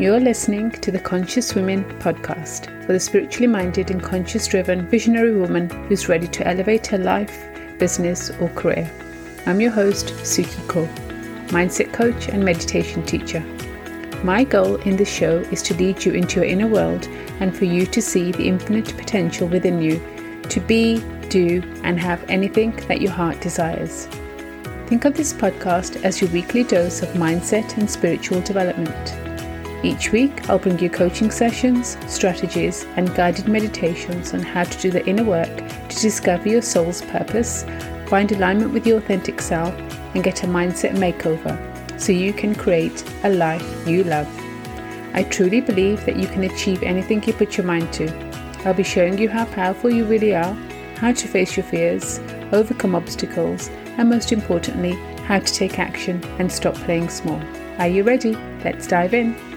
You're listening to the Conscious Women podcast for the spiritually minded and conscious driven visionary woman who's ready to elevate her life, business, or career. I'm your host, Suki Kaur, mindset coach and meditation teacher. My goal in this show is to lead you into your inner world and for you to see the infinite potential within you to be, do, and have anything that your heart desires. Think of this podcast as your weekly dose of mindset and spiritual development. Each week, I'll bring you coaching sessions, strategies, and guided meditations on how to do the inner work to discover your soul's purpose, find alignment with your authentic self, and get a mindset makeover so you can create a life you love. I truly believe that you can achieve anything you put your mind to. I'll be showing you how powerful you really are, how to face your fears, overcome obstacles, and most importantly, how to take action and stop playing small. Are you ready? Let's dive in.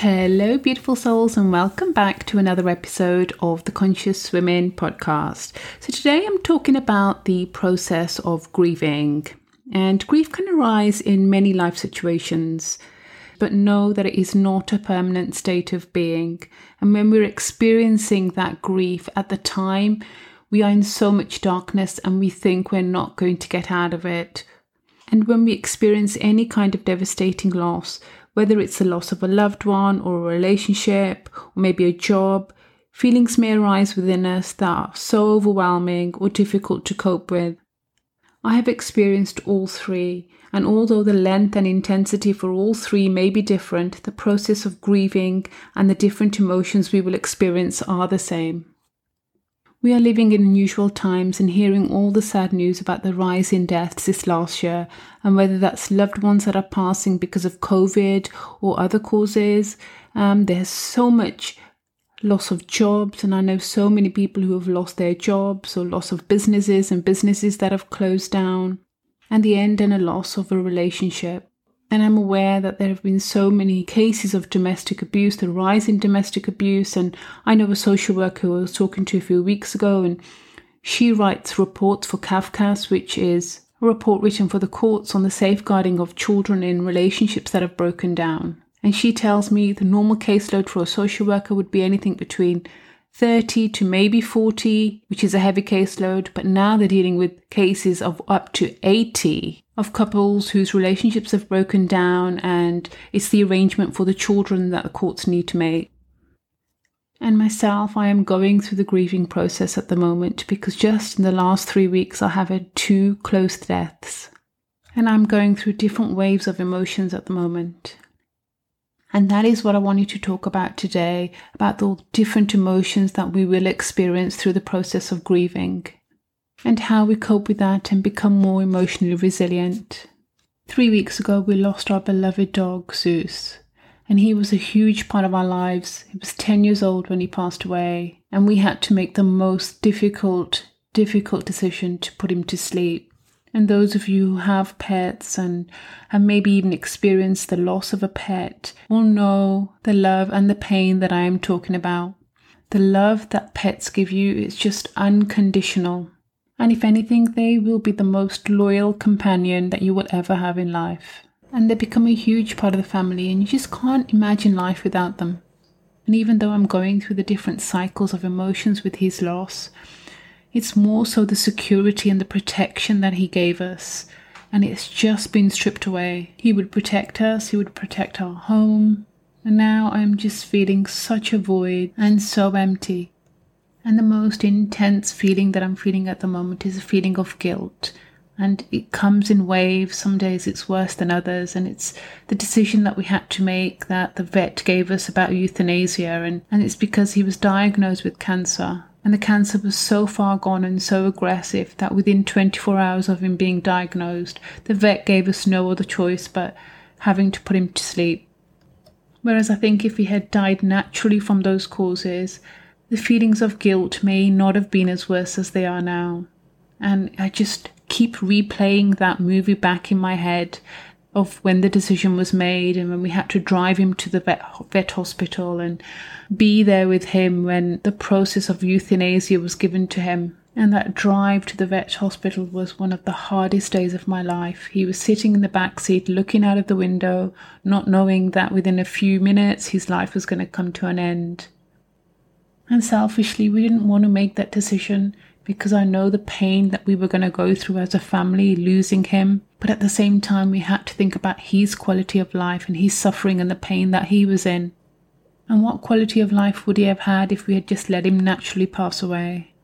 Hello, beautiful souls, and welcome back to another episode of the Conscious Women podcast. So, today I'm talking about the process of grieving. And grief can arise in many life situations, but know that it is not a permanent state of being. And when we're experiencing that grief at the time, we are in so much darkness and we think we're not going to get out of it. And when we experience any kind of devastating loss, whether it's the loss of a loved one or a relationship or maybe a job, feelings may arise within us that are so overwhelming or difficult to cope with. I have experienced all three, and although the length and intensity for all three may be different, the process of grieving and the different emotions we will experience are the same. We are living in unusual times and hearing all the sad news about the rise in deaths this last year, and whether that's loved ones that are passing because of COVID or other causes. Um, there's so much loss of jobs, and I know so many people who have lost their jobs or loss of businesses and businesses that have closed down, and the end and a loss of a relationship. And I'm aware that there have been so many cases of domestic abuse, the rise in domestic abuse. And I know a social worker who I was talking to a few weeks ago, and she writes reports for CAFCASS, which is a report written for the courts on the safeguarding of children in relationships that have broken down. And she tells me the normal caseload for a social worker would be anything between 30 to maybe 40, which is a heavy caseload, but now they're dealing with cases of up to 80 of couples whose relationships have broken down, and it's the arrangement for the children that the courts need to make. And myself, I am going through the grieving process at the moment because just in the last three weeks, I have had two close deaths. And I'm going through different waves of emotions at the moment. And that is what I wanted to talk about today about the different emotions that we will experience through the process of grieving and how we cope with that and become more emotionally resilient. Three weeks ago, we lost our beloved dog, Zeus, and he was a huge part of our lives. He was 10 years old when he passed away, and we had to make the most difficult, difficult decision to put him to sleep. And those of you who have pets and have maybe even experienced the loss of a pet will know the love and the pain that I am talking about. The love that pets give you is just unconditional and if anything, they will be the most loyal companion that you will ever have in life. And they become a huge part of the family, and you just can't imagine life without them. And even though I'm going through the different cycles of emotions with his loss, it's more so the security and the protection that he gave us. And it's just been stripped away. He would protect us, he would protect our home. And now I'm just feeling such a void and so empty. And the most intense feeling that I'm feeling at the moment is a feeling of guilt. And it comes in waves. Some days it's worse than others. And it's the decision that we had to make that the vet gave us about euthanasia. And, and it's because he was diagnosed with cancer. And the cancer was so far gone and so aggressive that within 24 hours of him being diagnosed, the vet gave us no other choice but having to put him to sleep. Whereas I think if he had died naturally from those causes, the feelings of guilt may not have been as worse as they are now. And I just keep replaying that movie back in my head of when the decision was made and when we had to drive him to the vet, vet hospital and be there with him when the process of euthanasia was given to him. And that drive to the vet hospital was one of the hardest days of my life. He was sitting in the back seat, looking out of the window, not knowing that within a few minutes his life was going to come to an end. And selfishly, we didn't want to make that decision because I know the pain that we were going to go through as a family losing him. But at the same time, we had to think about his quality of life and his suffering and the pain that he was in. And what quality of life would he have had if we had just let him naturally pass away?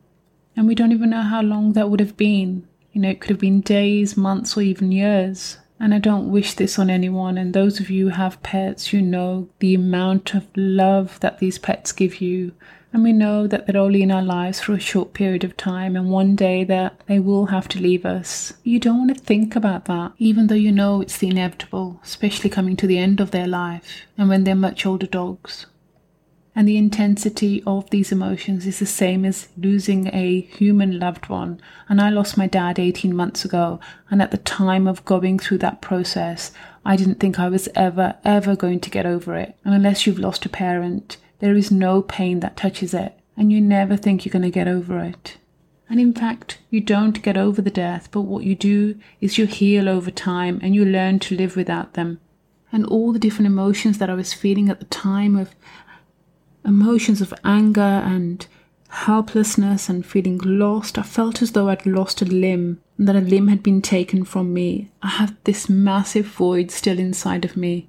And we don't even know how long that would have been. You know, it could have been days, months, or even years. And I don't wish this on anyone. And those of you who have pets, you know the amount of love that these pets give you. And we know that they're only in our lives for a short period of time, and one day that they will have to leave us. You don't want to think about that, even though you know it's the inevitable, especially coming to the end of their life and when they're much older dogs. And the intensity of these emotions is the same as losing a human loved one. And I lost my dad 18 months ago. And at the time of going through that process, I didn't think I was ever, ever going to get over it. And unless you've lost a parent, there is no pain that touches it. And you never think you're going to get over it. And in fact, you don't get over the death, but what you do is you heal over time and you learn to live without them. And all the different emotions that I was feeling at the time of emotions of anger and helplessness and feeling lost. I felt as though I'd lost a limb and that a limb had been taken from me. I had this massive void still inside of me.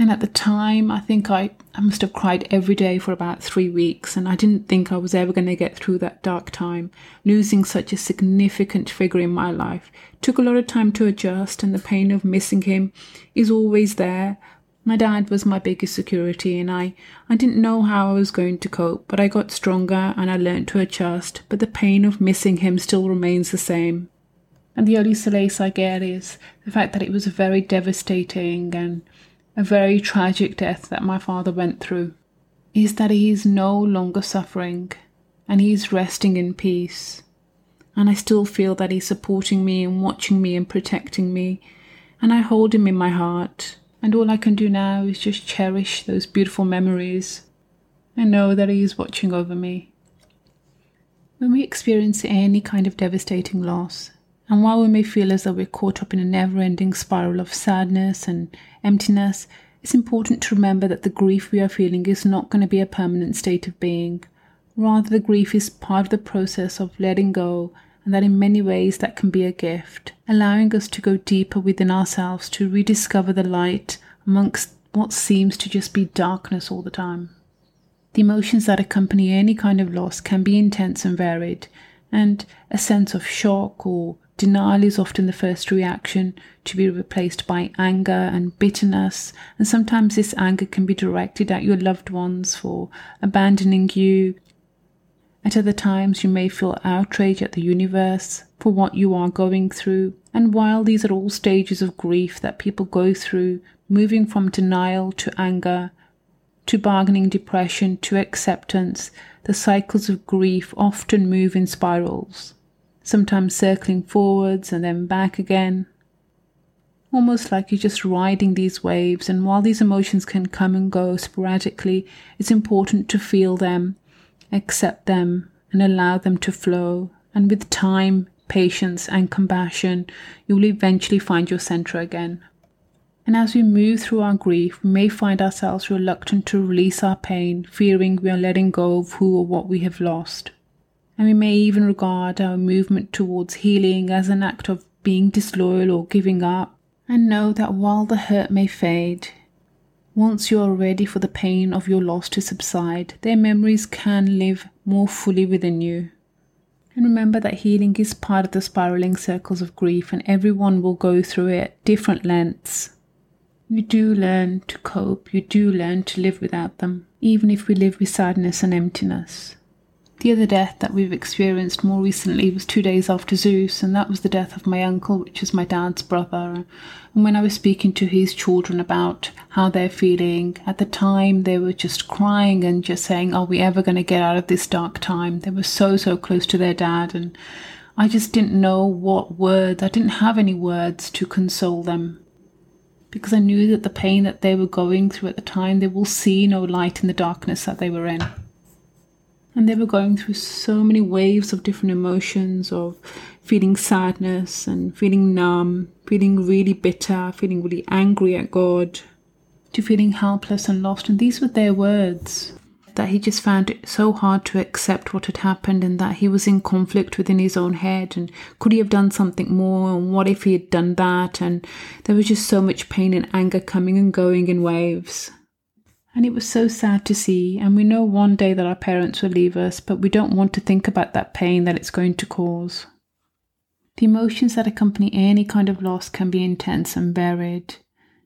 And at the time, I think I, I must have cried every day for about three weeks, and I didn't think I was ever going to get through that dark time. Losing such a significant figure in my life took a lot of time to adjust, and the pain of missing him is always there. My dad was my biggest security, and I, I didn't know how I was going to cope, but I got stronger and I learned to adjust. But the pain of missing him still remains the same. And the only solace I get is the fact that it was very devastating and a very tragic death that my father went through. Is that he is no longer suffering and he is resting in peace. And I still feel that he's supporting me and watching me and protecting me. And I hold him in my heart and all I can do now is just cherish those beautiful memories and know that He is watching over me. When we experience any kind of devastating loss, and while we may feel as though we're caught up in a never ending spiral of sadness and emptiness, it's important to remember that the grief we are feeling is not going to be a permanent state of being. Rather, the grief is part of the process of letting go and that in many ways that can be a gift, allowing us to go deeper within ourselves to rediscover the light amongst what seems to just be darkness all the time. The emotions that accompany any kind of loss can be intense and varied, and a sense of shock or denial is often the first reaction to be replaced by anger and bitterness, and sometimes this anger can be directed at your loved ones for abandoning you, at other times, you may feel outrage at the universe for what you are going through. And while these are all stages of grief that people go through, moving from denial to anger, to bargaining depression to acceptance, the cycles of grief often move in spirals, sometimes circling forwards and then back again. Almost like you're just riding these waves, and while these emotions can come and go sporadically, it's important to feel them accept them and allow them to flow. And with time, patience, and compassion, you will eventually find your center again. And as we move through our grief, we may find ourselves reluctant to release our pain, fearing we are letting go of who or what we have lost. And we may even regard our movement towards healing as an act of being disloyal or giving up, and know that while the hurt may fade, once you are ready for the pain of your loss to subside, their memories can live more fully within you. And remember that healing is part of the spiraling circles of grief, and everyone will go through it at different lengths. You do learn to cope, you do learn to live without them, even if we live with sadness and emptiness. The other death that we've experienced more recently was two days after Zeus, and that was the death of my uncle, which is my dad's brother. And when I was speaking to his children about how they're feeling, at the time they were just crying and just saying, Are we ever going to get out of this dark time? They were so, so close to their dad, and I just didn't know what words, I didn't have any words to console them. Because I knew that the pain that they were going through at the time, they will see no light in the darkness that they were in. And they were going through so many waves of different emotions of feeling sadness and feeling numb, feeling really bitter, feeling really angry at God, to feeling helpless and lost. And these were their words that he just found it so hard to accept what had happened and that he was in conflict within his own head. And could he have done something more? And what if he had done that? And there was just so much pain and anger coming and going in waves and it was so sad to see. And we know one day that our parents will leave us but we don't want to think about that pain that it's going to cause. The emotions that accompany any kind of loss can be intense and varied.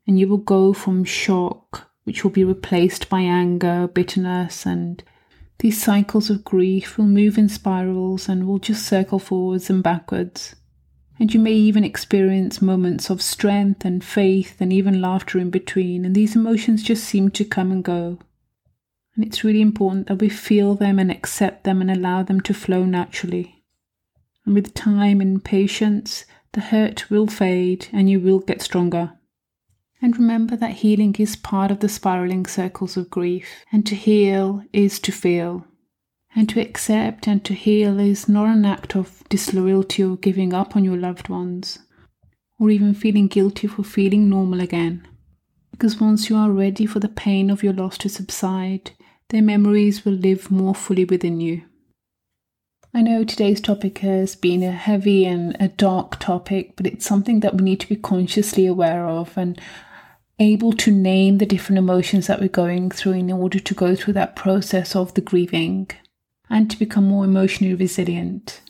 And you will go from shock which will be replaced by anger, bitterness, and these cycles of grief will move in spirals and will just circle forwards and backwards. And you may even experience moments of strength and faith and even laughter in between, and these emotions just seem to come and go. And it's really important that we feel them and accept them and allow them to flow naturally. And with time and patience, the hurt will fade and you will get stronger. And remember that healing is part of the spiraling circles of grief, and to heal is to feel. And to accept and to heal is not an act of disloyalty or giving up on your loved ones, or even feeling guilty for feeling normal again. Because once you are ready for the pain of your loss to subside, their memories will live more fully within you. I know today's topic has been a heavy and a dark topic, but it's something that we need to be consciously aware of. And able to name the different emotions that we're going through in order to go through that process of the grieving and to become more emotionally resilient.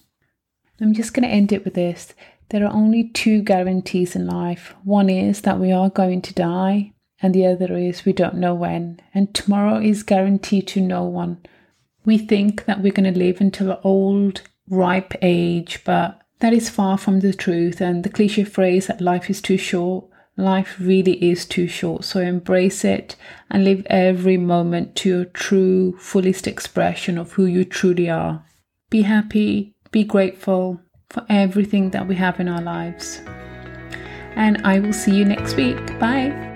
I'm just going to end it with this. There are only two guarantees in life. One is that we are going to die, and the other is we don't know when. And tomorrow is guaranteed to no one. We think that we're going to live until an old, ripe age, but that is far from the truth. And the cliche phrase that life is too short Life really is too short, so embrace it and live every moment to your true, fullest expression of who you truly are. Be happy, be grateful for everything that we have in our lives. And I will see you next week. Bye.